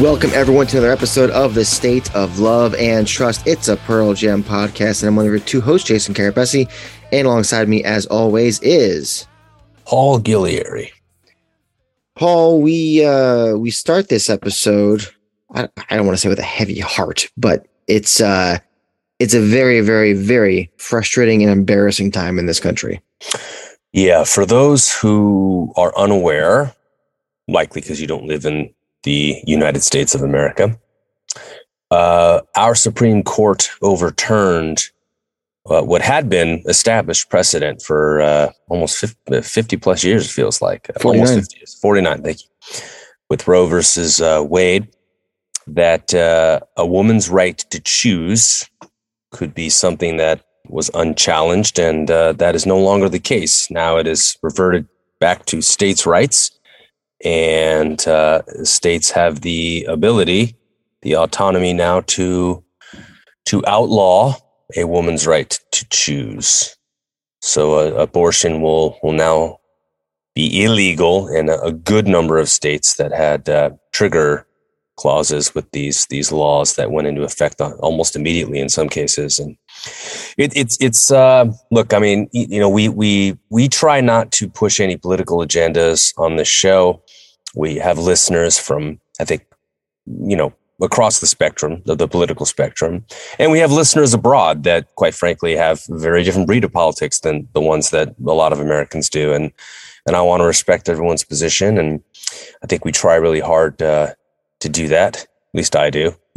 Welcome everyone to another episode of the State of Love and Trust. It's a Pearl Jam podcast, and I'm one of your two hosts, Jason Carapesi, and alongside me, as always, is Paul Gillieri. Paul. We uh, we start this episode. I, I don't want to say with a heavy heart, but it's uh, it's a very, very, very frustrating and embarrassing time in this country. Yeah, for those who are unaware, likely because you don't live in the United States of America. Uh, our Supreme Court overturned uh, what had been established precedent for uh, almost 50, 50, plus years, it feels like. 49. Almost 50 years. 49, thank you. With Roe versus uh, Wade, that uh, a woman's right to choose could be something that was unchallenged, and uh, that is no longer the case. Now it is reverted back to states' rights and uh, states have the ability, the autonomy now to to outlaw a woman's right to choose. So uh, abortion will will now be illegal in a, good number of states that had uh, trigger clauses with these these laws that went into effect almost immediately in some cases and it, it's it's uh, look i mean you know we we we try not to push any political agendas on the show we have listeners from, I think, you know, across the spectrum, the, the political spectrum. And we have listeners abroad that, quite frankly, have a very different breed of politics than the ones that a lot of Americans do. And, and I want to respect everyone's position. And I think we try really hard uh, to do that. At least I do.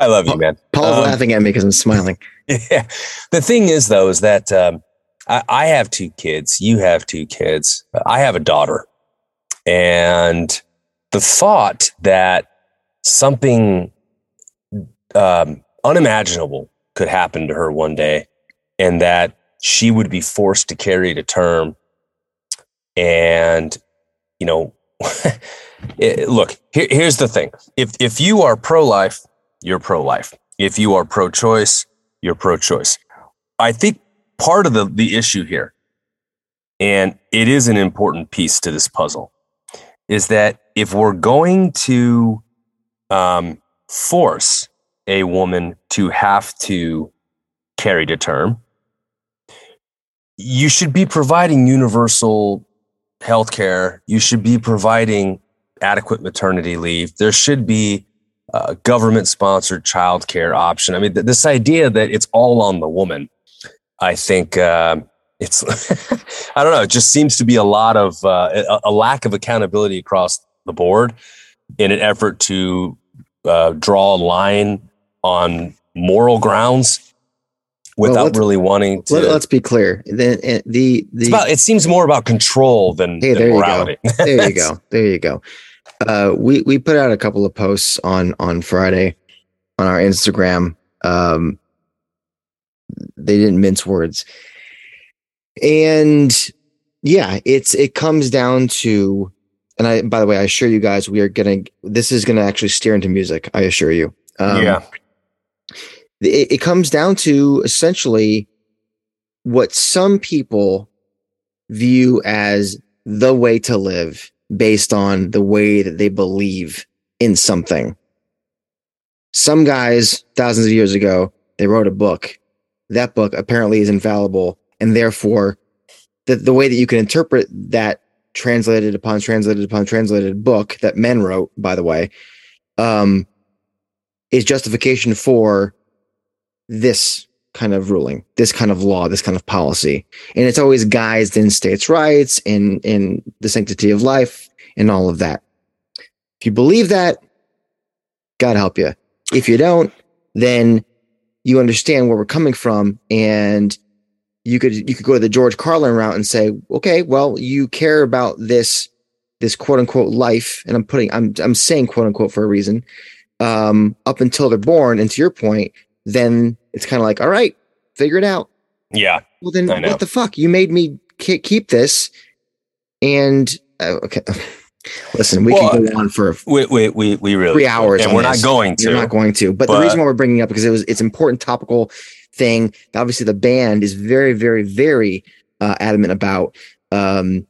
I love you, man. Paul's um, laughing at me because I'm smiling. Yeah. The thing is, though, is that um, I, I have two kids. You have two kids. I have a daughter. And the thought that something um, unimaginable could happen to her one day and that she would be forced to carry to term and you know it, look here, here's the thing if if you are pro-life you're pro-life if you are pro-choice you're pro-choice i think part of the, the issue here, and it is an important piece to this puzzle, is that if we're going to um, force a woman to have to carry to term, you should be providing universal health care. You should be providing adequate maternity leave. There should be a government sponsored childcare option. I mean, th- this idea that it's all on the woman I think uh, it's I don't know. It just seems to be a lot of uh, a, lack of accountability across the board in an effort to uh, draw a line on moral grounds without well, really wanting to. Let, us be clear. The eh, the, the about, it seems more about control than, hey, than there morality. You go. there you go. There you go. Uh, we we put out a couple of posts on on Friday on our Instagram. Um, they didn't mince words. And yeah, it's it comes down to and I by the way, I assure you guys we are gonna this is gonna actually steer into music, I assure you. Um, yeah. It, it comes down to essentially what some people view as the way to live based on the way that they believe in something. Some guys, thousands of years ago, they wrote a book that book apparently is infallible and therefore the, the way that you can interpret that translated upon translated upon translated book that men wrote by the way um is justification for this kind of ruling this kind of law this kind of policy. And it's always guised in states rights in in the sanctity of life and all of that. If you believe that god help you. If you don't then you understand where we're coming from and you could you could go the George Carlin route and say, okay, well, you care about this this quote unquote life, and I'm putting I'm I'm saying quote unquote for a reason, um, up until they're born. And to your point, then it's kind of like, all right, figure it out. Yeah. Well, then what the fuck? You made me ke- keep this, and uh, okay. Listen, we Well, can go on for We we we, we really three hours, and we're not going to. You're not going to. But, the reason why we're bringing it up because it was it's important topical thing. Obviously, the band is very, very, very uh, adamant about. Um,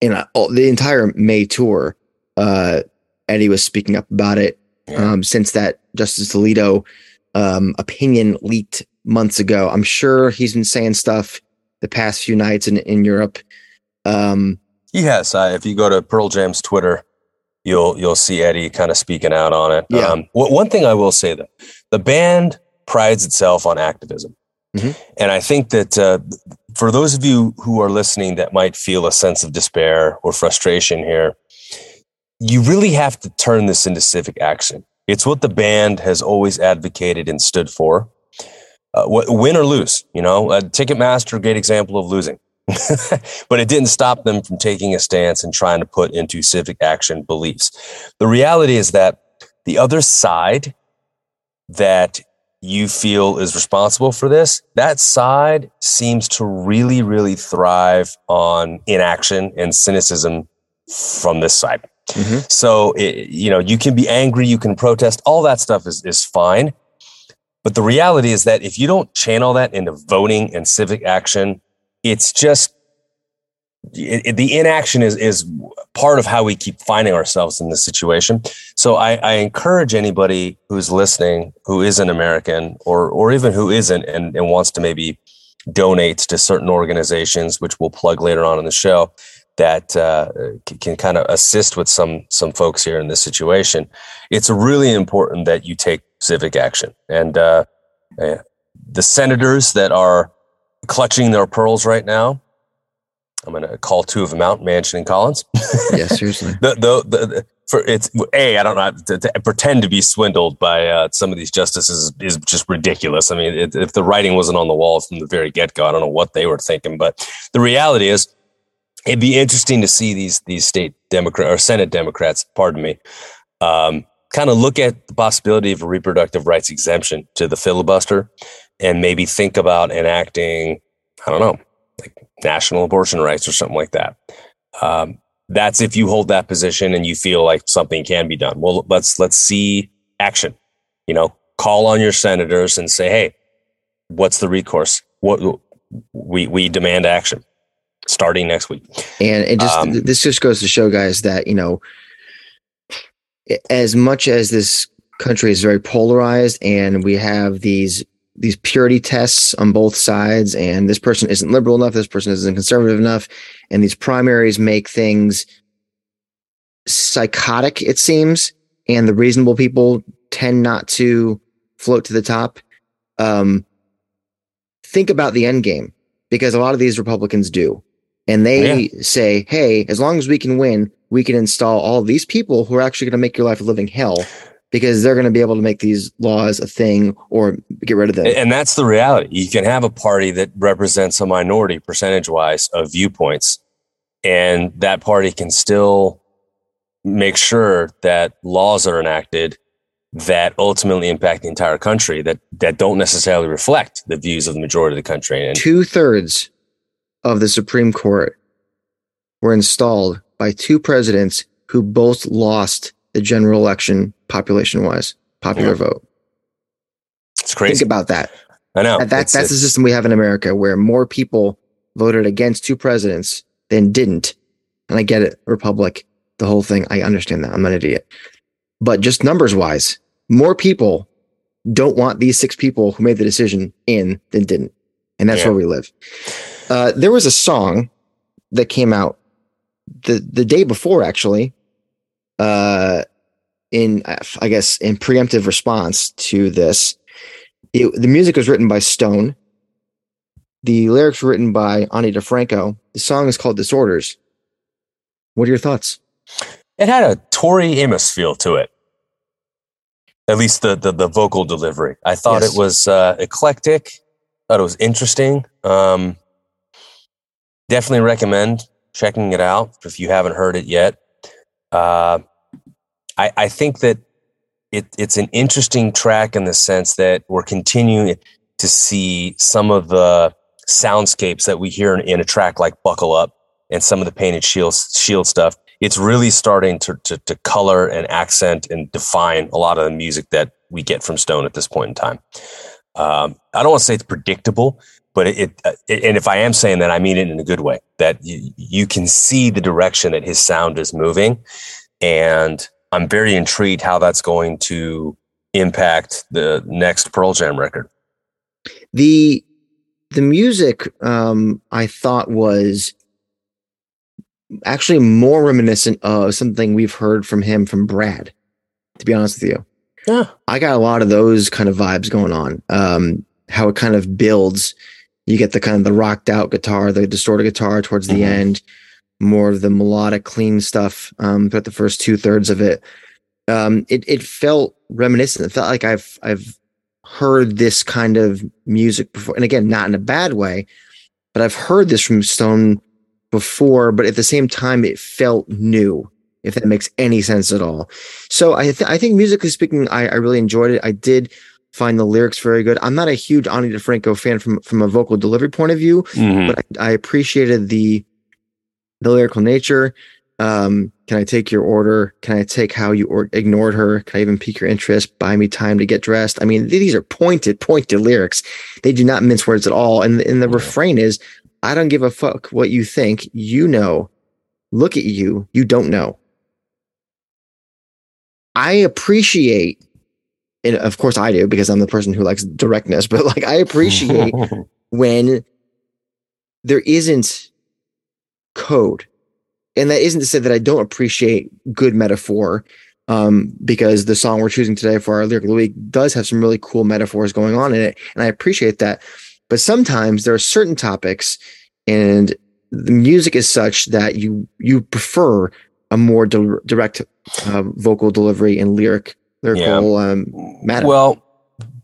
in uh, all, the entire May tour, uh, Eddie was speaking up about it. Yeah. Um, since that Justice Alito um, opinion leaked months ago, I'm sure he's been saying stuff the past few nights in in Europe. Um, He has. Uh, if you go to Pearl Jam's Twitter, you'll you'll see Eddie kind of speaking out on it. Yeah. Um, wh- one thing I will say though, the band prides itself on activism, Mhm. and I think that uh, for those of you who are listening that might feel a sense of despair or frustration here, you really have to turn this into civic action. It's what the band has always advocated and stood for. Uh, wh- win or lose, you know, uh, Ticketmaster, great example of losing. but it didn't stop them from taking a stance and trying to put into civic action beliefs. The reality is that the other side that you feel is responsible for this, that side seems to really, really thrive on inaction and cynicism from this side. Mhm. So, it, you know, you can be angry, you can protest, all that stuff is, is fine. But the reality is that if you don't channel that into voting and civic action, it's just it, it- the inaction is is part of how we keep finding ourselves in this situation. So I, I encourage anybody who's listening, who is an American or or even who isn't and, and wants to maybe donate to certain organizations, which we'll plug later on in the show, that uh, can kind of assist with some some folks here in this situation. It's really important that you take civic action and uh, uh, the senators that are clutching their pearls right now. I'm going to call two of them out, Manchin and Collins. yeah, seriously. the, the, the, the- for it's a I don't know to, to pretend to be swindled by uh, some of these justices is, is just ridiculous. I mean, it, if the writing wasn't on the wall from the very get go, I don't know what they were thinking. But the reality is, it'd be interesting to see these these state Democrat or Senate Democrats, pardon me, um, kind of look at the possibility of a reproductive rights exemption to the filibuster, and maybe think about enacting, I don't know, like national abortion rights or something like that. Um, that's if you hold that position and you feel like something can be done. Well, let's let's see action. You know, call on your senators and say, "Hey, what's the recourse? What we we demand action starting next week." And it just Um, this just goes to show guys that, you know, as much as this country is very polarized and we have these these purity tests on both sides and this person isn't liberal enough, this person isn't conservative enough, and these primaries make things psychotic, it seems, and the reasonable people tend not to float to the top. Um, think about the end game because a lot of these Republicans do. And they say, hey, as long as we can win, we can install all these people who are actually going to make your life a living hell because they're going to be able to make these laws a thing or get rid of them. And that's the reality. You can have a party that represents a minority percentage wise of viewpoints, and that party can still make sure that laws are enacted that ultimately impact the entire country that, that don't necessarily reflect the views of the majority of the country. And Two thirds of the Supreme Court were installed by two presidents who both lost the general election population wise, popular Yeah. vote. it's crazy. Think about that. I know. That, that- that's the system we have in America where more people voted against two presidents than didn't. And I get it, Republic, the whole thing. I understand that. I'm not an idiot. But just numbers wise, more people don't want these six people who made the decision in than didn't. And that's Yeah. where we live. Uh, there was a song that came out the, the day before, actually, uh, in, I guess, in preemptive response to this it, the music was written by Stone. The lyrics were written by Ani DiFranco. The song is called Disorders. What are your thoughts? it had a Tori Amos feel to it. At least the the, the vocal delivery. I thought Yes. it was uh, eclectic. Thought it was interesting. Um, definitely recommend checking it out if you haven't heard it yet. Uh, I, I think that it, it's an interesting track in the sense that we're continuing to see some of the soundscapes that we hear in, in a track like Buckle Up and some of the painted shield, shield stuff. It's really starting to, to, to color and accent and define a lot of the music that we get from Stone at this point in time. Um, I don't want to say it's predictable, but it, it, uh, and if I am saying that, I mean it in a good way. That you, you can see the direction that his sound is moving, and I'm very intrigued how that's going to impact the next Pearl Jam record. The the music um, I thought was actually more reminiscent of something we've heard from him from Brad. To be honest with you, yeah, I got a lot of those kind of vibes going on. Um, how it kind of builds. You get the kind of the rocked out guitar, the distorted guitar towards the mm-hmm. end, more of the melodic, clean stuff um, throughout the first two thirds of it. Um, it it felt reminiscent. It felt like I've I've heard this kind of music before, and again, not in a bad way, but I've heard this from Stone before. But at the same time, it felt new. If that makes any sense at all. So I th- I think musically speaking, I, I really enjoyed it. I did find the lyrics very good. I'm not a huge Ani DiFranco fan from from a vocal delivery point of view, mm-hmm. but I, I, appreciated the the lyrical nature. Um, can I take your order? Can I take how you or- ignored her? Can I even pique your interest? Buy me time to get dressed. I mean, these are pointed, pointed lyrics. They do not mince words at all. And, and the refrain is, I don't give a fuck what you think. You know, look at you. You don't know. I appreciate, and of course I do because I'm the person who likes directness, but like I appreciate when there isn't code and that isn't to say that I don't appreciate good metaphor, um, because the song we're choosing today for our lyric of the week does have some really cool metaphors going on in it, and I appreciate that. But sometimes there are certain topics, and the music is such that you you prefer a more di- direct uh, vocal delivery and lyric lyrical yeah. um, matter. Well,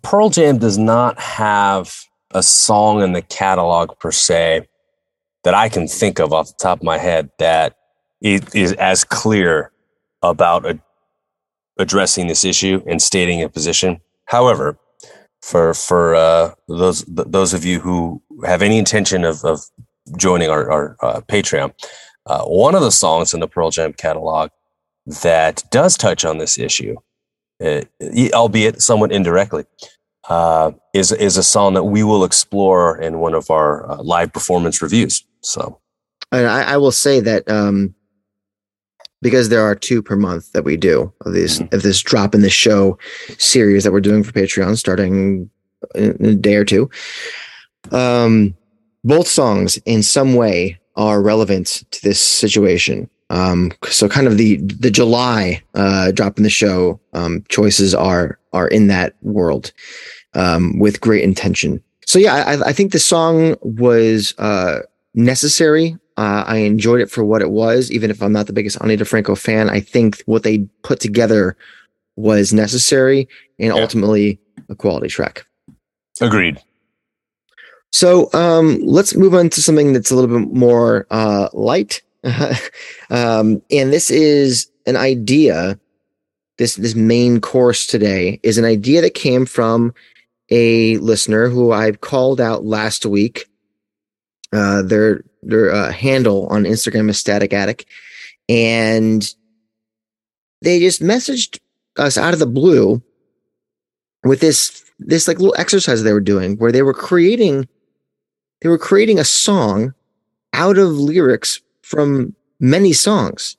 Pearl Jam does not have a song in the catalog per se that I can think of off the top of my head that is as clear about a, addressing this issue and stating a position. However, for for uh, those those of you who have any intention of, of joining our, our uh, Patreon, uh, one of the songs in the Pearl Jam catalog that does touch on this issue, uh, albeit somewhat indirectly, uh, is is a song that we will explore in one of our uh, live performance reviews. So, and I, I will say that um, because there are two per month that we do of these mm-hmm. of this drop in the show series that we're doing for Patreon starting in a day or two. Um, both songs in some way are relevant to this situation. Um, so kind of the the July uh, drop in the show um, choices are are in that world um, with great intention. So yeah, I, I think the song was uh, necessary. Uh, I enjoyed it for what it was, even if I'm not the biggest Ani DiFranco fan. I think what they put together was necessary and yeah. ultimately a quality track. Agreed. So um, let's move on to something that's a little bit more uh, light. um, and this is an idea. This this main course today is an idea that came from a listener who I called out last week uh, their their uh, handle on Instagram is Static Attic, and they just messaged us out of the blue with this this like little exercise they were doing where they were creating they were creating a song out of lyrics from many songs.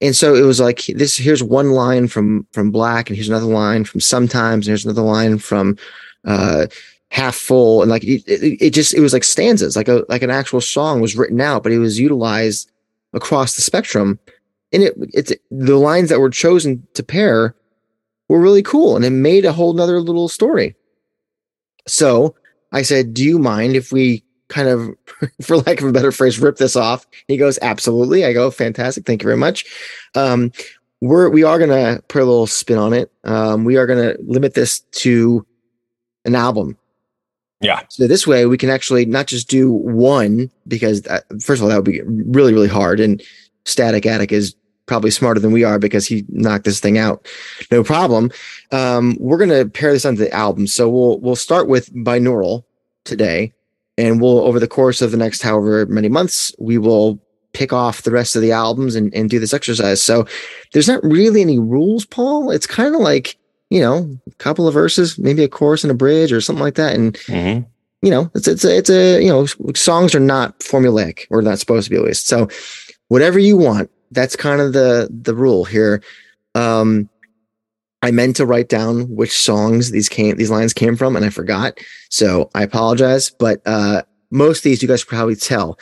And so it was like this here's one line from from black and here's another line from sometimes and here's another line from uh half full and like it, it, it, just it was like stanzas like a like an actual song was written out but it was utilized across the spectrum and it it's the lines that were chosen to pair were really cool and it made a whole nother little story. So i said do you mind if we kind of for lack of a better phrase rip this off? He goes absolutely. I go fantastic thank you very much. Um we're we are gonna put a little spin on it. Um we are gonna limit this to an album Yeah. So this way we can actually not just do one because uh, first of all that would be really really hard and Static Attic is probably smarter than we are because he knocked this thing out no problem. Um, we're gonna pair this onto the album, so we'll we'll start with binaural today, and we'll over the course of the next however many months we will pick off the rest of the albums and, and do this exercise. So there's not really any rules, Paul. It's kind of like you know, a couple of verses, maybe a chorus and a bridge or something like that. And, Mhm. you know, it's, it's, a, it's a, you know, songs are not formulaic or not supposed to be at least. So whatever you want, that's kind of the, the rule here. Um, I meant to write down which songs these came, these lines came from, and I forgot. So I apologize, but, uh, most of these you guys probably tell.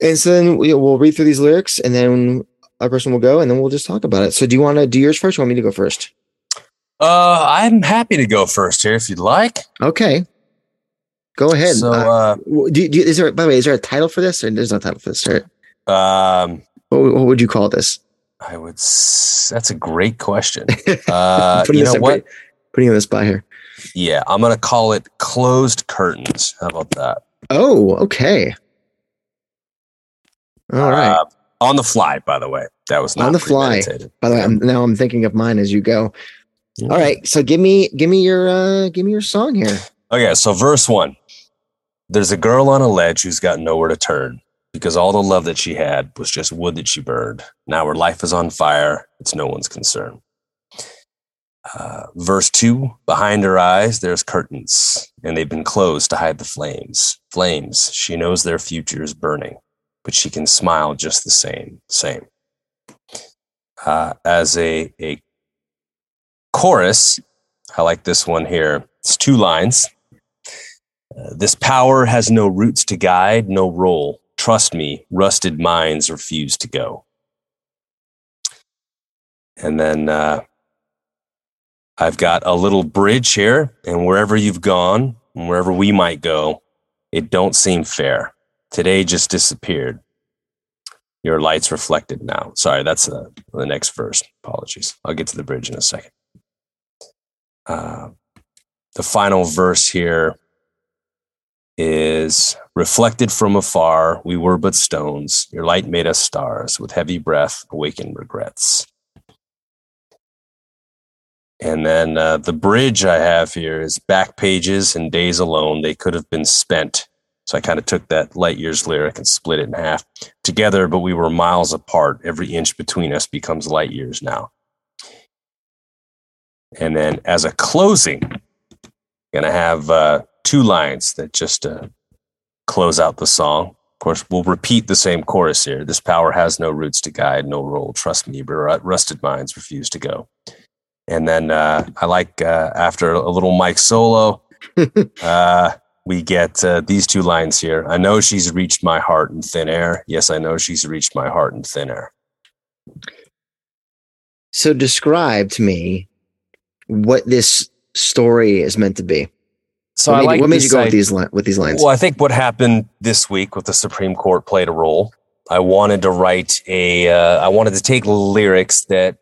And so then we, we'll read through these lyrics and then a person will go and then we'll just talk about it. So do you want to do yours first? Or you want me to go first? Uh, I'm happy to go first here if you'd like. Okay. Go ahead. So, Uh, uh, do, do, is there, by the way, is there a title for this or there's no title for this? right? um, what, what would you call this? I would. S- that's a great question. Uh, Putting you this know what? Putting the spot here. Yeah, I'm gonna call it closed curtains. How about that? Oh, okay. All right. Uh, on the fly, by the way. That was not On the fly. By the way, I'm, now I'm thinking of mine as you go. All right. So give me, give me your, uh, give me your song here. Okay, so verse one. There's a girl on a ledge who's got nowhere to turn because all the love that she had was just wood that she burned. Now her life is on fire. It's no one's concern. Uh, verse two Behind her eyes, there's curtains, and they've been closed to hide the flames. Flames. She knows their future is burning, but she can smile just the same. Same. Uh, as a, a chorus, I like this one here. It's two lines. Uh, this power has no roots to guide, no role. Trust me, rusted minds refuse to go. And then uh, I've got a little bridge here, and wherever you've gone, and wherever we might go, it don't seem fair. Today just disappeared. Your light's reflected now. Sorry, that's uh, the next verse. Apologies. I'll get to the bridge in a second. Uh, the final verse here is reflected from afar we were but stones. Your light made us stars. With heavy breath awaken regrets. And then uh, the bridge i have here is back pages and days alone. They could have been spent. So i kind of took that light years lyric and split it in half. Together but we were miles apart. Every inch between us becomes light years now and then as a closing gonna have uh, two lines that just uh, close out the song. Of course, we'll repeat the same chorus here. This power has no roots to guide, no role. Trust me, but rusted minds refuse to go. And then uh, I like uh, after a little Mike solo, uh, we get uh, these two lines here. I know she's reached my heart in thin air. Yes, I know she's reached my heart in thin air. So describe to me what this story is meant to be. So what I made, like what made you go with these li- with these lines? Well, I think what happened this week with the Supreme Court played a role. I wanted to write a. Uh, I wanted to take lyrics that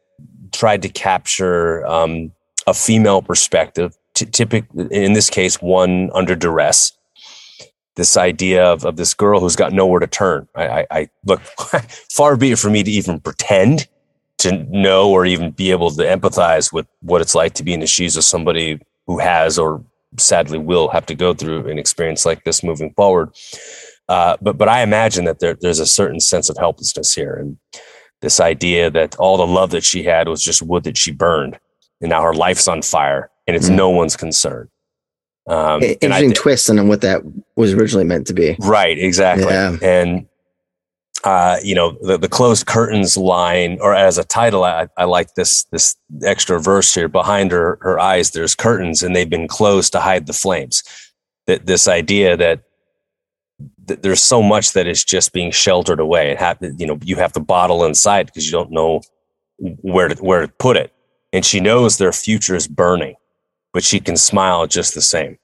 tried to capture um, a female perspective. T- typic, in this case, one under duress. This idea of, of this girl who's got nowhere to turn. I, I, I look far be it for me to even pretend to know or even be able to empathize with what it's like to be in the shoes of somebody who has or sadly will have to go through an experience like this moving forward. Uh, but but I imagine that there, there's a certain sense of helplessness here, and this idea that all the love that she had was just wood that she burned, and now her life's on fire, and it's Mm. no one's concern. Um, I- and I Interesting twist on what that was originally meant to be. Right, exactly. Yeah. And uh, you know, the, the closed curtains line, or as a title, I, I like this this extra verse here. Behind her her eyes, there's curtains, and they've been closed to hide the flames. That this idea that, that there's so much that is just being sheltered away. It have, you know, you have to bottle inside because you don't know where to where to put it. And she knows their future is burning, but she can smile just the same.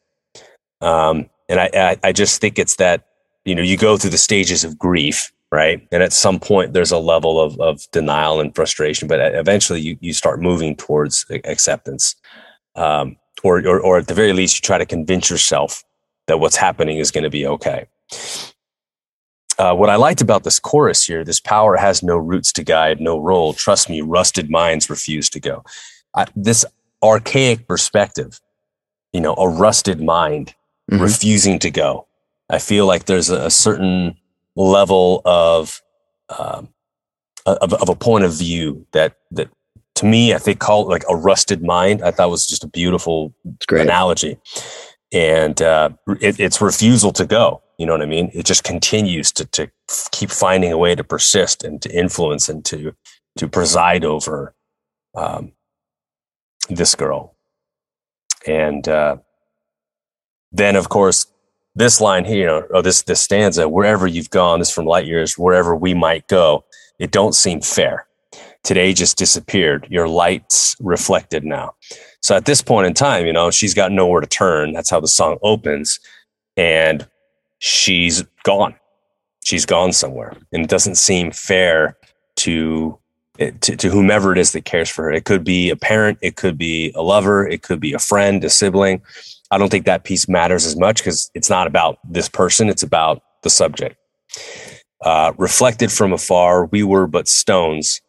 Um, and I, I, I just think it's that, you know, you go through the stages of grief, right? And at some point there's a level of, of denial and frustration, but eventually you, you start moving towards acceptance. Um, or, or, or at the very least, you try to convince yourself that what's happening is going to be okay. Uh, what I liked about this chorus here, this power has no roots to guide, no role. Trust me, rusted minds refuse to go. I, this archaic perspective, you know, a rusted mind mm-hmm. refusing to go. I feel like there's a, a certain level of, um, of, of a point of view that that to me, I think called like a rusted mind. I thought was just a beautiful analogy, and uh, it, it's refusal to go. You know what I mean? It just continues to to keep finding a way to persist and to influence and to to preside over um, this girl. And uh, then, of course, this line here, or this this stanza, wherever you've gone, this from light years, wherever we might go, it don't seem fair. Today just disappeared. Your light's reflected now. So at this point in time, you know, she's got nowhere to turn. That's how the song opens. And she's gone. She's gone somewhere. And it doesn't seem fair to to, to whomever it is that cares for her. It could be a parent, it could be a lover, it could be a friend, a sibling. I don't think that piece matters as much because it's not about this person, it's about the subject. Uh, reflected from afar, we were but stones.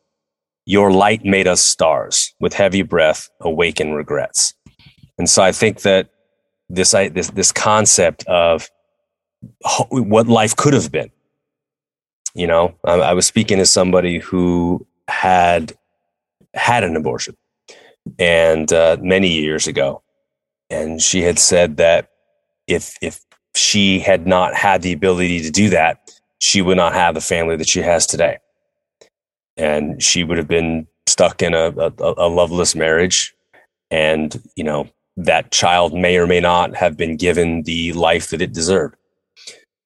Your light made us stars. With heavy breath, awaken regrets. And so I think that this this this concept of what life could have been. You know, I, I was speaking to somebody who had had an abortion and uh, many years ago and she had said that if if she had not had the ability to do that she would not have the family that she has today. And she would have been stuck in a, a, a loveless marriage. And you know that child may or may not have been given the life that it deserved.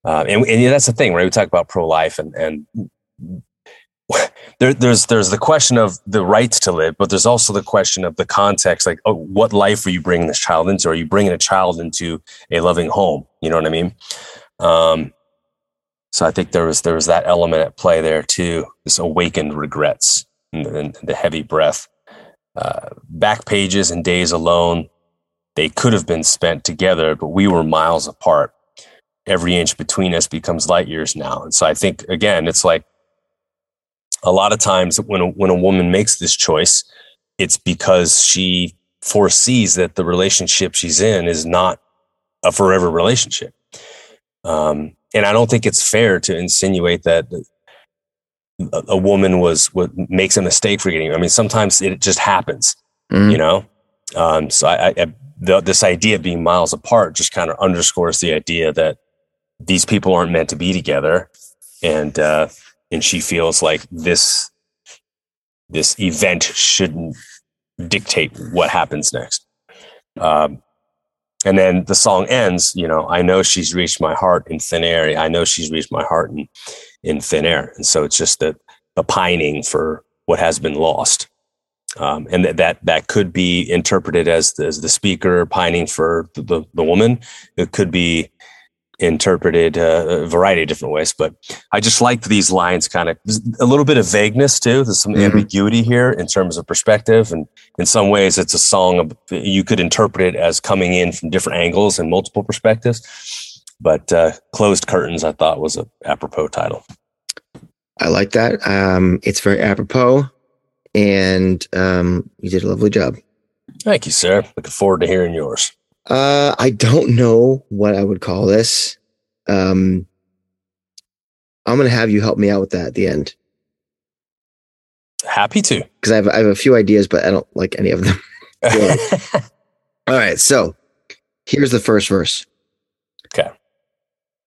Uh, and, and that's the thing right? We talk about pro-life and and there, there's there's the question of the rights to live, but there's also the question of the context. Like, oh, what life are you bringing this child into? Are you bringing a child into a loving home? You know what I mean? Um, so I think there was there was that element at play there too. This awakened regrets and, and the heavy breath. Uh, back pages and days alone, they could have been spent together, but we were miles apart. Every inch between us becomes light years now. And so I think again, it's like a lot of times when a, when a woman makes this choice, it's because she foresees that the relationship she's in is not a forever relationship. Um, and I don't think it's fair to insinuate that a, a woman was what makes a mistake for getting. I mean, sometimes it just happens, mm-hmm. you know. Um, so I, I the, this idea of being miles apart just kind of underscores the idea that these people aren't meant to be together, and uh, and she feels like this this event shouldn't dictate what happens next. Um, and then the song ends, you know, I know she's reached my heart in thin air. I know she's reached my heart in, in thin air. And so it's just the, the pining for what has been lost. Um, and that, that, that could be interpreted as the, as the speaker pining for the, the, the woman. It could be interpreted uh, a variety of different ways. But I just liked these lines kind of a little bit of vagueness too. There's some mm-hmm. ambiguity here in terms of perspective. And in some ways, it's a song of, you could interpret it as coming in from different angles and multiple perspectives. But uh, Closed Curtains, I thought was a apropos title. I like that. Um, it's very apropos. And um, you did a lovely job. Thank you, sir. Looking forward to hearing yours. Uh, I don't know what I would call this. Um, I'm going to have you help me out with that at the end. Happy to. Because I have, I have a few ideas, but I don't like any of them. All right. So here's the first verse. Okay.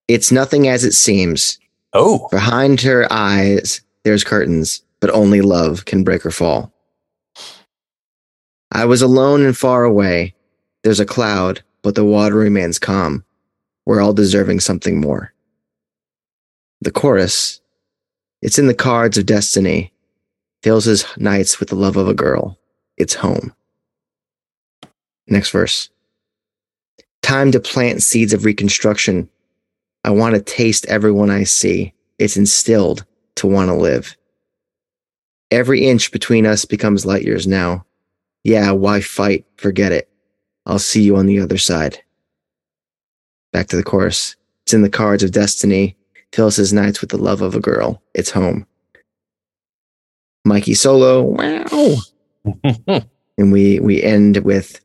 It's nothing as it seems. Oh. Behind her eyes, there's curtains, but only love can break or fall. I was alone and far away. There's a cloud, but the water remains calm. We're all deserving something more. The chorus. It's in the cards of destiny. Fills his nights with the love of a girl. It's home. Next verse. Time to plant seeds of reconstruction. I want to taste everyone I see. It's instilled to want to live. Every inch between us becomes light years now. Yeah, why fight? Forget it. I'll see you on the other side. Back to the chorus. It's in the cards of destiny. Fills his nights with the love of a girl. It's home. Mikey solo. Wow. and we we end with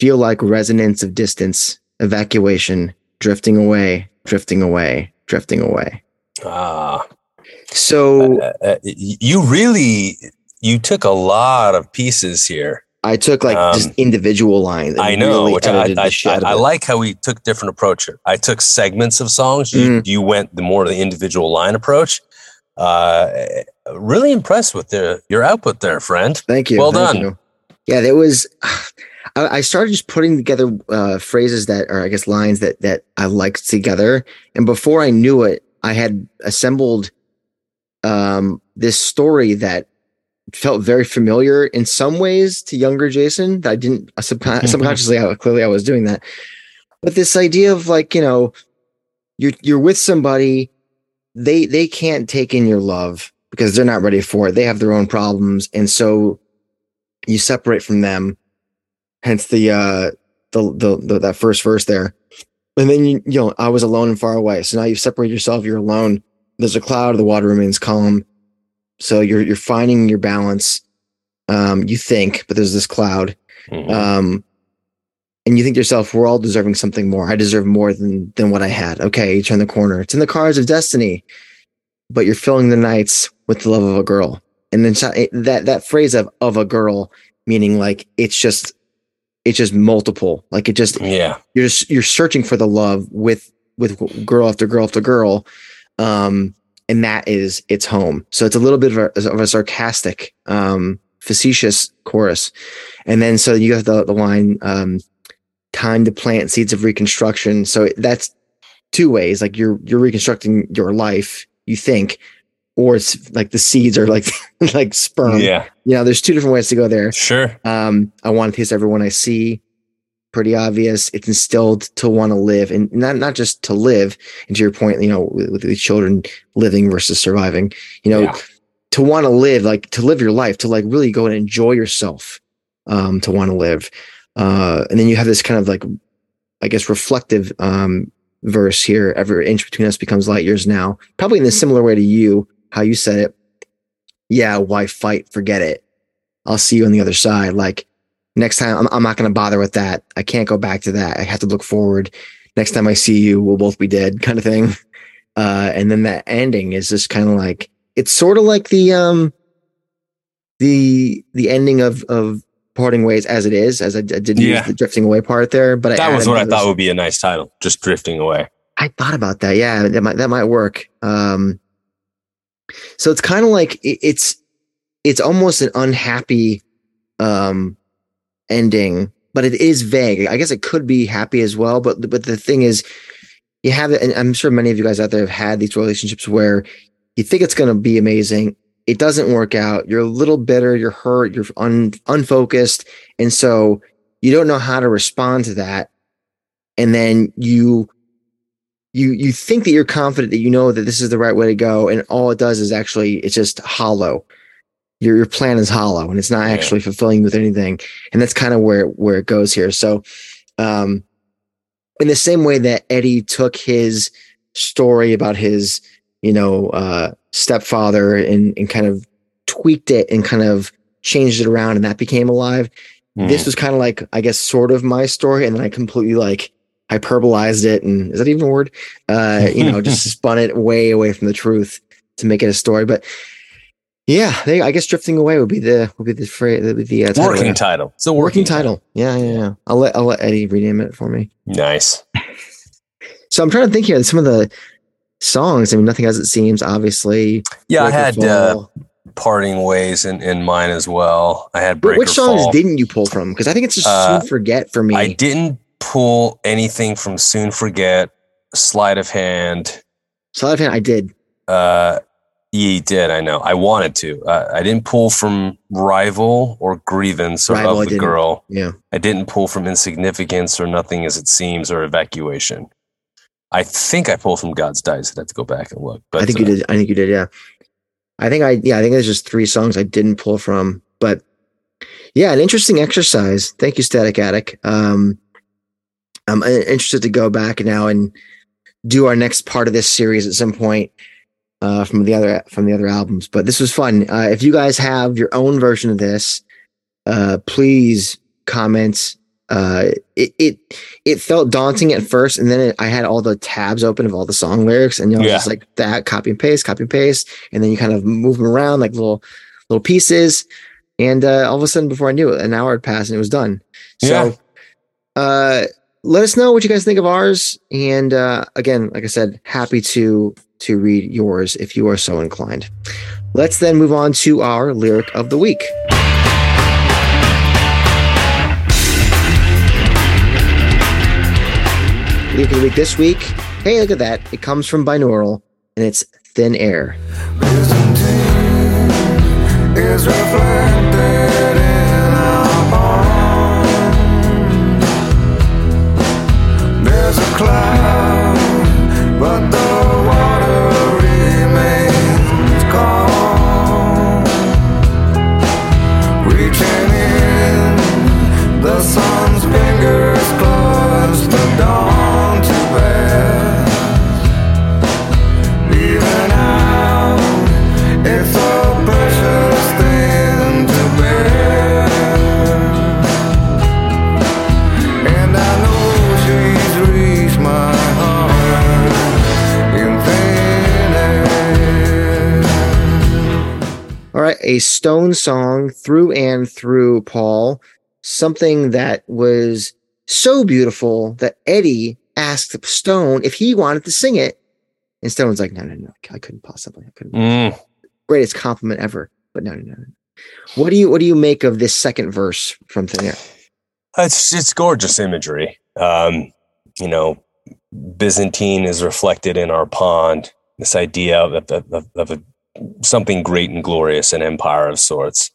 feel like resonance of distance, evacuation, drifting away, drifting away, drifting away. Ah, So uh, uh, you really you took a lot of pieces here. I took like just Um, individual lines. I know, really which I, I, I, I like how we took different approach here. I took segments of songs. You, Mm. you went the more the individual line approach. Uh, really impressed with the, your output there, friend. Thank you. Well thank done. you. Yeah, there was. I, I started just putting together uh, phrases that, or I guess lines that that I liked together, and before I knew it, I had assembled um, this story that felt very familiar in some ways to younger Jason. That I didn't uh, subcon- subconsciously. I, clearly, I was doing that, but this idea of like you know, you're you're with somebody, they they can't take in your love because they're not ready for it. They have their own problems, and so you separate from them. Hence the uh the the, the that first verse there. And then you you know, I was alone and far away. So now you separate yourself, you're alone. There's a cloud, the water remains calm. So you're you're finding your balance. Um, you think, but there's this cloud. Mhm. Um and you think to yourself, we're all deserving something more. I deserve more than than what I had. Okay, you turn the corner. It's in the cards of destiny, but you're filling the nights with the love of a girl. And then that that phrase of of a girl, meaning like it's just it's just multiple. Like it just yeah. you're just you're searching for the love with with girl after girl after girl. Um, and that is its home. So it's a little bit of a, of a sarcastic, um, facetious chorus. And then so you have the, the line, um, time to plant seeds of reconstruction. So that's two ways. Like you're, you're reconstructing your life, you think, or it's like the seeds are like, like sperm. yeah. You know, there's two different ways to go there. Sure. Um, I want to taste everyone I see. Pretty obvious. It's instilled to want to live and not, not just to live. And to your point, you know, with, with children living versus surviving, you know, Yeah. to want to live, like to live your life, to like really go and enjoy yourself, um, to want to live. Uh, and then you have this kind of like, I guess, reflective, um, verse here. Every inch between us becomes light years now. Probably in a similar way to you, how you said it. Yeah. Why fight? Forget it. I'll see you on the other side. Like, next time I'm, I'm not going to bother with that. I can't go back to that. I have to look forward. Next time I see you, we'll both be dead kind of thing. Uh, and then that ending is just kind of like, it's sort of like the, um, the, the ending of, of parting ways as it is, as I, I didn't Yeah. use the drifting away part there, but I That was what I thought would be a nice title. Just drifting away. I thought about that. Yeah, that might that might work. Um, so it's kind of like it, it's it's almost an unhappy um ending, but it is vague. I guess it could be happy as well. But but the thing is, you have it, and I'm sure many of you guys out there have had these relationships where you think it's going to be amazing. It doesn't work out. You're a little bitter. You're hurt. You're un, unfocused, and so you don't know how to respond to that. And then you you you think that you're confident that you know that this is the right way to go, and all it does is actually it's just hollow. Your your plan is hollow, and it's not Yeah. actually fulfilling you with anything. And that's kind of where where it goes here. So, um, in the same way that Eddie took his story about his you know uh, stepfather and and kind of tweaked it and kind of changed it around, and that became alive this was kind of like i guess sort of my story and then i completely like hyperbolized it and is that even a word uh you know just spun it way away from the truth to make it a story but yeah they i guess drifting away would be the would be the phrase the, the uh, title working there. title. It's a working working, title yeah yeah yeah i'll let i'll let eddie rename it for me Nice. so i'm trying to think here some of the songs i mean nothing as it seems obviously Yeah, I Break or had uh, parting ways in, in mine as well. I had But break which songs fall. didn't you pull from because i think it's just Uh, soon forget for me I didn't pull anything from Soon Forget, Sleight of Hand. so i i did Uh, ye did, I know. I wanted to. Uh, I didn't pull from Rival or Grievance or Rival, Of the. Girl. yeah I didn't pull from Insignificance or Nothing as It Seems or Evacuation. I think I pulled from God's Dice. I'd have to go back and look. But I think you uh, did. I think you did. Yeah. I think I, yeah, I think there's just three songs I didn't pull from, but Yeah, an interesting exercise. Thank you, Static Attic. Um, I'm uh, interested to go back now and do our next part of this series at some point uh, from the other from the other albums. But this was fun. Uh, if you guys have your own version of this, uh, please comment. Uh, it it it felt daunting at first, and then it, I had all the tabs open of all the song lyrics, and you know, Yeah. just like that, copy and paste, copy and paste, and then you kind of move them around like little little pieces, and uh, all of a sudden, before I knew it, an hour had passed and it was done. Yeah. So, uh, let us know what you guys think of ours, and uh, again, like I said, happy to to read yours if you are so inclined. Let's then move on to our lyric of the week. Lyric of the week this week. Hey, look at that. It comes from binaural and it's thin air. cloud, a Stone song through and through, Paul. Something that was so beautiful that Eddie asked Stone if he wanted to sing it. And Stone's like, no, no, no, I couldn't possibly. I couldn't. Mm. Greatest compliment ever. But no, no, no. no. What do you what do you make of this second verse from Thin Air? It's it's gorgeous imagery. Um, you know, Byzantine is reflected in our pond. This idea of of, of, of a, something great and glorious, an empire of sorts.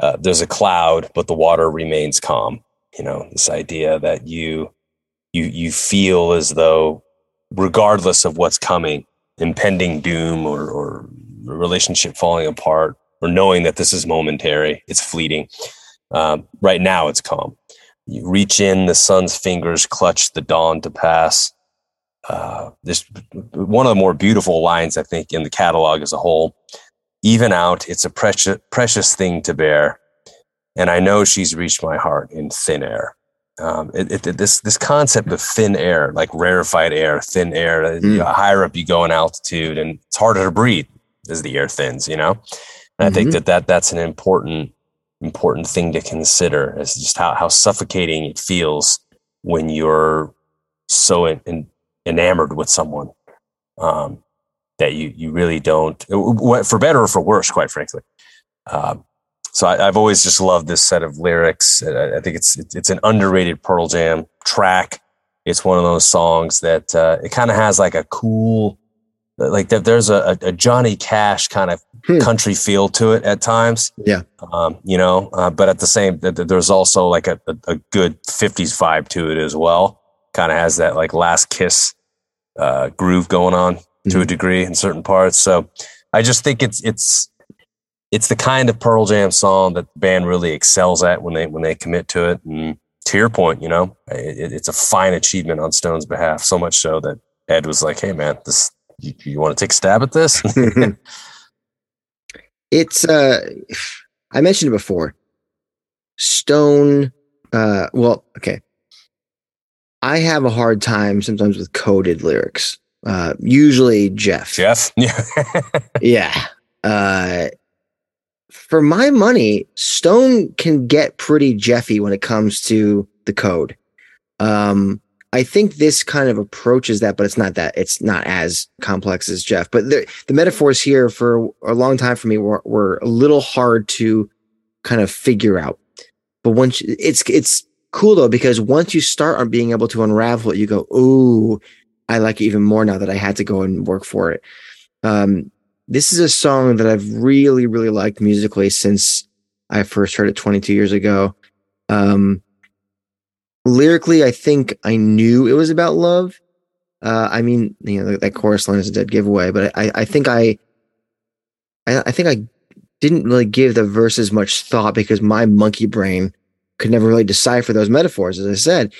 Uh, there's a cloud, but the water remains calm. You know, this idea that you you you feel as though, regardless of what's coming, impending doom or or relationship falling apart, or knowing that this is momentary, it's fleeting. Um, right now, it's calm. You reach in, the sun's fingers clutch the dawn to pass. Uh, this one of the more beautiful lines I think in the catalog as a whole. Even out, it's a precious precious thing to bear, and I know she's reached my heart in thin air. Um, it, it, this this concept of thin air, like rarefied air, thin air. Mm. you know, higher up you go in altitude, and it's harder to breathe as the air thins. You know, and I think Mhm. that, that that's an important important thing to consider as just how, how suffocating it feels when you're so en- en- enamored with someone um, that you you really don't for better or for worse quite frankly um, so I, I've always just loved this set of lyrics I, I think it's it's an underrated Pearl Jam track it's one of those songs that uh, it kind of has like a cool like that there's a, a Johnny Cash kind of Hmm. country feel to it at times Yeah. um, you know, uh, but at the same, th- th- there's also like a, a, a good '50s vibe to it as well. Kind of has that like Last Kiss uh, groove going on to a Mhm. degree in certain parts. So I just think it's it's it's the kind of Pearl Jam song that the band really excels at when they when they commit to it. And to your point, you know, it, it's a fine achievement on Stone's behalf. So much so that Ed was like, "Hey, man, this you, you want to take a stab at this?" it's uh I mentioned it before. Stone uh well, okay. I have a hard time sometimes with coded lyrics. Uh usually Jeff. Jeff, yeah, Yeah. Uh for my money, Stone can get pretty Jeffy when it comes to the code. Um I think this kind of approaches that, but it's not that. It's not as complex as Jeff. But the, the metaphors here for a long time for me were, were a little hard to kind of figure out. But once it's it's cool though because once you start on being able to unravel it, you go, "Ooh, I like it even more now that I had to go and work for it." Um, this is a song that I've really, really liked musically since I first heard it 22 years ago. Um, lyrically, I think I knew it was about love. Uh, I mean, you know, that chorus line is a dead giveaway, but I, I think I, I, I think I didn't really give the verses much thought because my monkey brain could never really decipher those metaphors, as I said.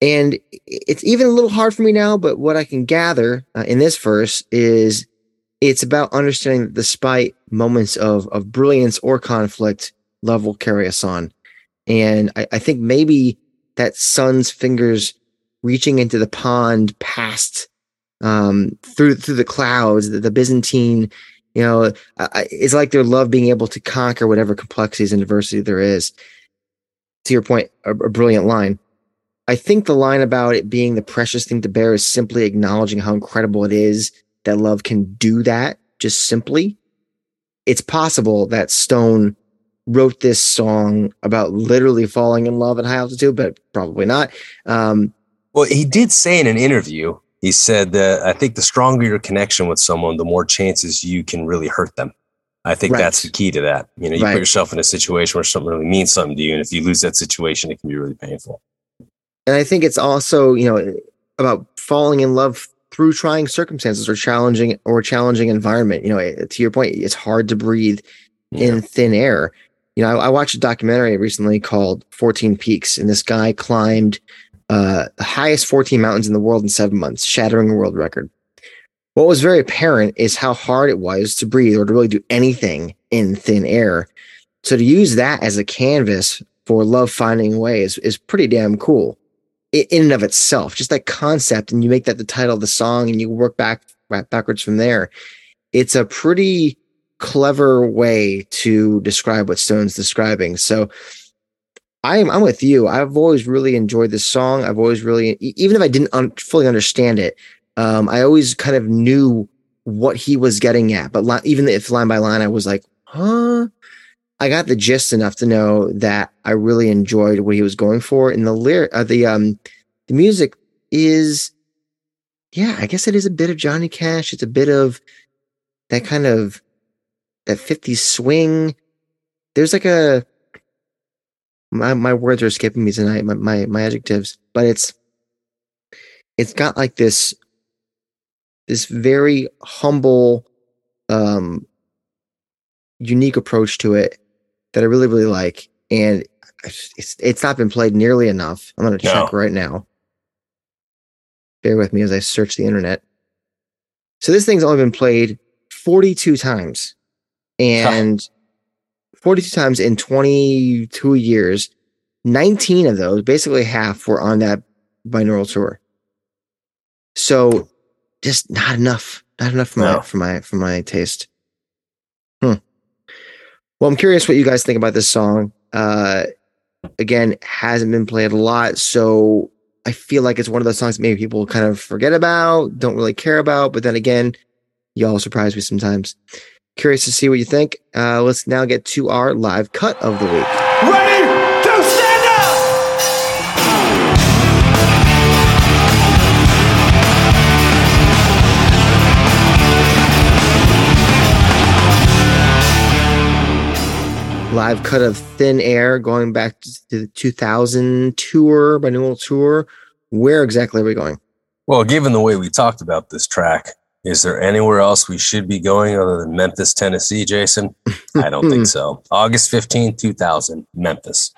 And it's even a little hard for me now, but what I can gather uh, in this verse is it's about understanding that despite moments of, of brilliance or conflict, love will carry us on. And I, I think maybe that sun's fingers reaching into the pond past um, through through the clouds, the, the Byzantine, you know, I, it's like their love being able to conquer whatever complexities and diversity there is. To your point, a, a brilliant line. I think the line about it being the precious thing to bear is simply acknowledging how incredible it is that love can do that just simply. It's possible that Stone wrote this song about literally falling in love at high altitude, but probably not. Um, Well, he did say in an interview, he said that I think the stronger your connection with someone, the more chances you can really hurt them. I think Right. that's the key to that. You know, you Right. put yourself in a situation where something really means something to you, and if you lose that situation, it can be really painful. and I think it's also, you know, about falling in love through trying circumstances or challenging or challenging environment. You know, eh, to your point, it's hard to breathe in thin air. You know, I, I watched a documentary recently called 14 Peaks, and this guy climbed uh, the highest 14 mountains in the world in seven months, shattering a world record. What was very apparent is how hard it was to breathe or to really do anything in thin air. So to use that as a canvas for love finding a way is, is pretty damn cool i- in and of itself. Just that concept, and you make that the title of the song, and you work back, back backwards from there. It's a pretty clever way to describe what Stone's describing. So I'm I'm with you. I've always really enjoyed this song. I've always really, even if I didn't un- fully understand it, um, I always kind of knew what he was getting at. But li- even if line by line, I was like, huh. I got the gist enough to know that I really enjoyed what he was going for. And the lyric, uh, the um, the music is, yeah, I guess it is a bit of Johnny Cash. It's a bit of that kind of that 50s swing. There's like a my my words are escaping me tonight, my my, my adjectives, but it's it's got like this this very humble um unique approach to it that I really really like and it's it's not been played nearly enough. I'm going to check No. right now. Bear with me as I search the internet. So this thing's only been played 42 times and 42 times in 22 years. 19 of those, basically half, were on that binaural tour. So just not enough. Not enough for my for my for my taste. Hmm. Well, I'm curious what you guys think about this song. Uh again, hasn't been played a lot, so I feel like it's one of those songs maybe people kind of forget about, don't really care about, but then again, y'all surprise me sometimes. Curious to see what you think. Uh, let's now get to our live cut of the week. Ready Live cut of Thin Air going back to the 2000 tour, renewal tour. Where exactly are we going? Well, given the way we talked about this track, is there anywhere else we should be going other than Memphis, Tennessee, Jason? I don't think so. August 15th, 2000, Memphis.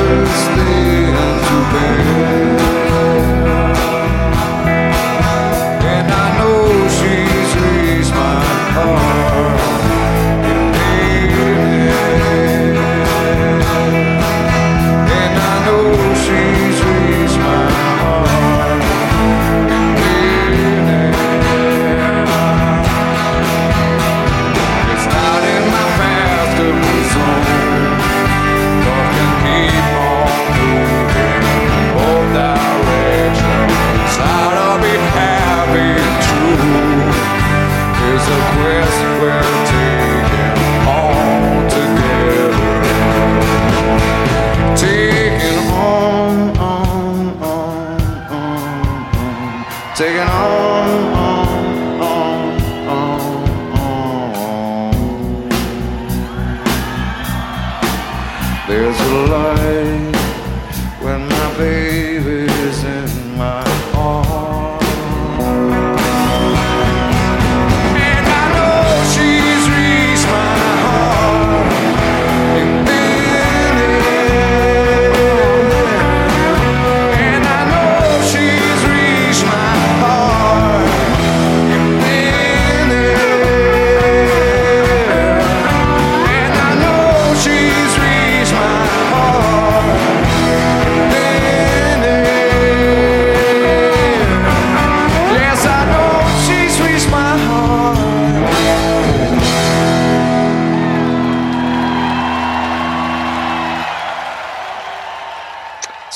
Precious thing to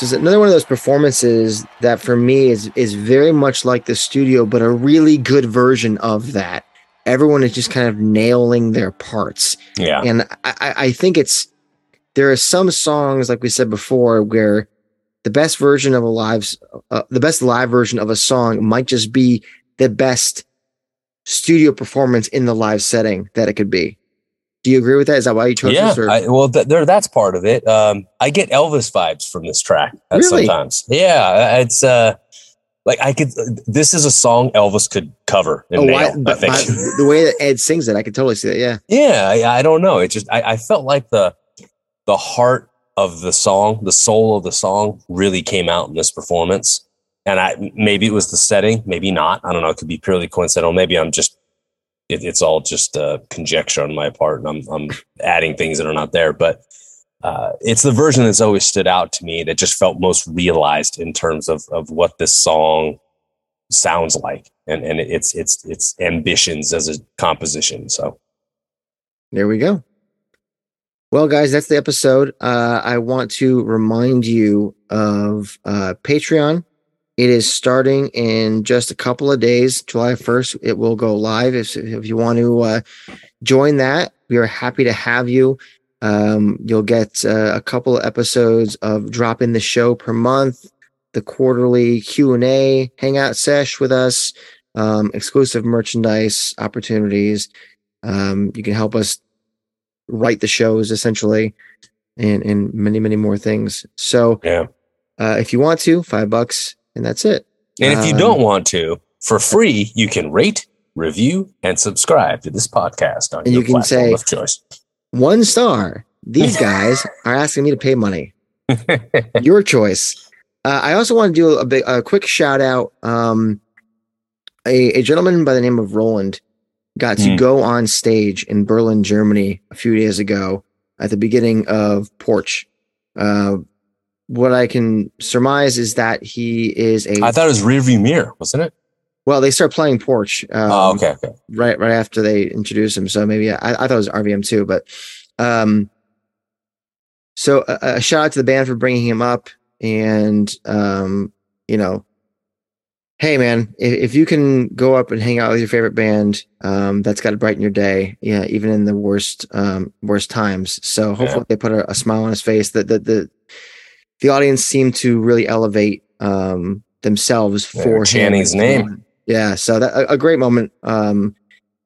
It's another one of those performances that for me is is very much like the studio, but a really good version of that. Everyone is just kind of nailing their parts. Yeah. And I, I- I think it's there are some songs, like we said before, where the best version of a live, uh, the best live version of a song might just be the best studio performance in the live setting that it could be. Do you agree with that? Is that why you chose yeah, this? Or? I, well, th- there, that's part of it. Um, I get Elvis vibes from this track at Really? sometimes. Yeah, it's uh, like I could. This is a song Elvis could cover Oh, nail. why- I but by- the way that Ed sings it, I could totally see that. Yeah. yeah, I, I don't know. It just I, I felt like the the heart of the song, the soul of the song, really came out in this performance. And I maybe it was the setting, maybe not. I don't know. It could be purely coincidental. Maybe I'm just it, it's all just uh, conjecture on my part, and I'm I'm adding things that are not there. But uh, it's the version that's always stood out to me that just felt most realized in terms of of what this song sounds like, and and its its its ambitions as a composition. So There we go. Well, guys, that's the episode. Uh, I want to remind you of uh, Patreon. It is starting in just a couple of days, July 1st. It will go live. If, if you want to uh, join that, we are happy to have you. Um, you'll get uh, a couple of episodes of Drop in the Show per month, the quarterly Q&A hangout sesh with us, um, exclusive merchandise opportunities. Um, you can help us write the shows essentially and and many many more things so yeah. uh if you want to five bucks and that's it. And if you Um, don't want to, for free, you can rate, review, and subscribe to this podcast on And your you can platform say- of choice. one star. These guys are asking me to pay money. Your choice. Uh, i also want to do a big a quick shout out. Um a, a gentleman by the name of roland got to Hmm. go on stage in berlin germany a few days ago at the beginning of porch uh what i can surmise is that he is a I thought it was rearview mirror, wasn't it? well they start playing porch um, oh, okay, okay. right right after they introduce him. So maybe I, I thought it was RVM too, but um, so a, a shout out to the band for bringing him up, and um, you know, hey man, if, if you can go up and hang out with your favorite band, um, that's got to brighten your day, yeah, even in the worst um worst times. So hopefully they put a, a smile on his face. That the, the the audience seemed to really elevate um themselves for him. chanting name. Yeah, so that a, a great moment. Um,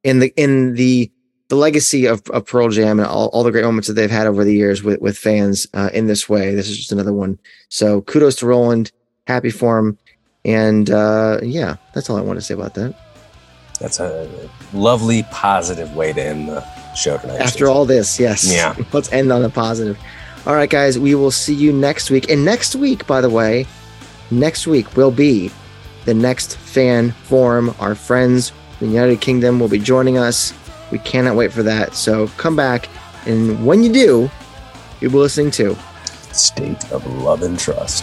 in the in the the legacy of, of Pearl Jam and all, all the great moments that they've had over the years with with fans uh, in this way. This is just another one. So kudos to Roland. Happy for him. And uh, yeah, that's all I want to say about that. That's a lovely, positive way to end the show tonight. After all this, yes. Yeah. Let's end on a positive. All right, guys, we will see you next week. And next week, by the way, next week will be the next fan forum. Our friends in the United Kingdom will be joining us. We cannot wait for that. So come back. And when you do, you'll be listening to State of love and trust.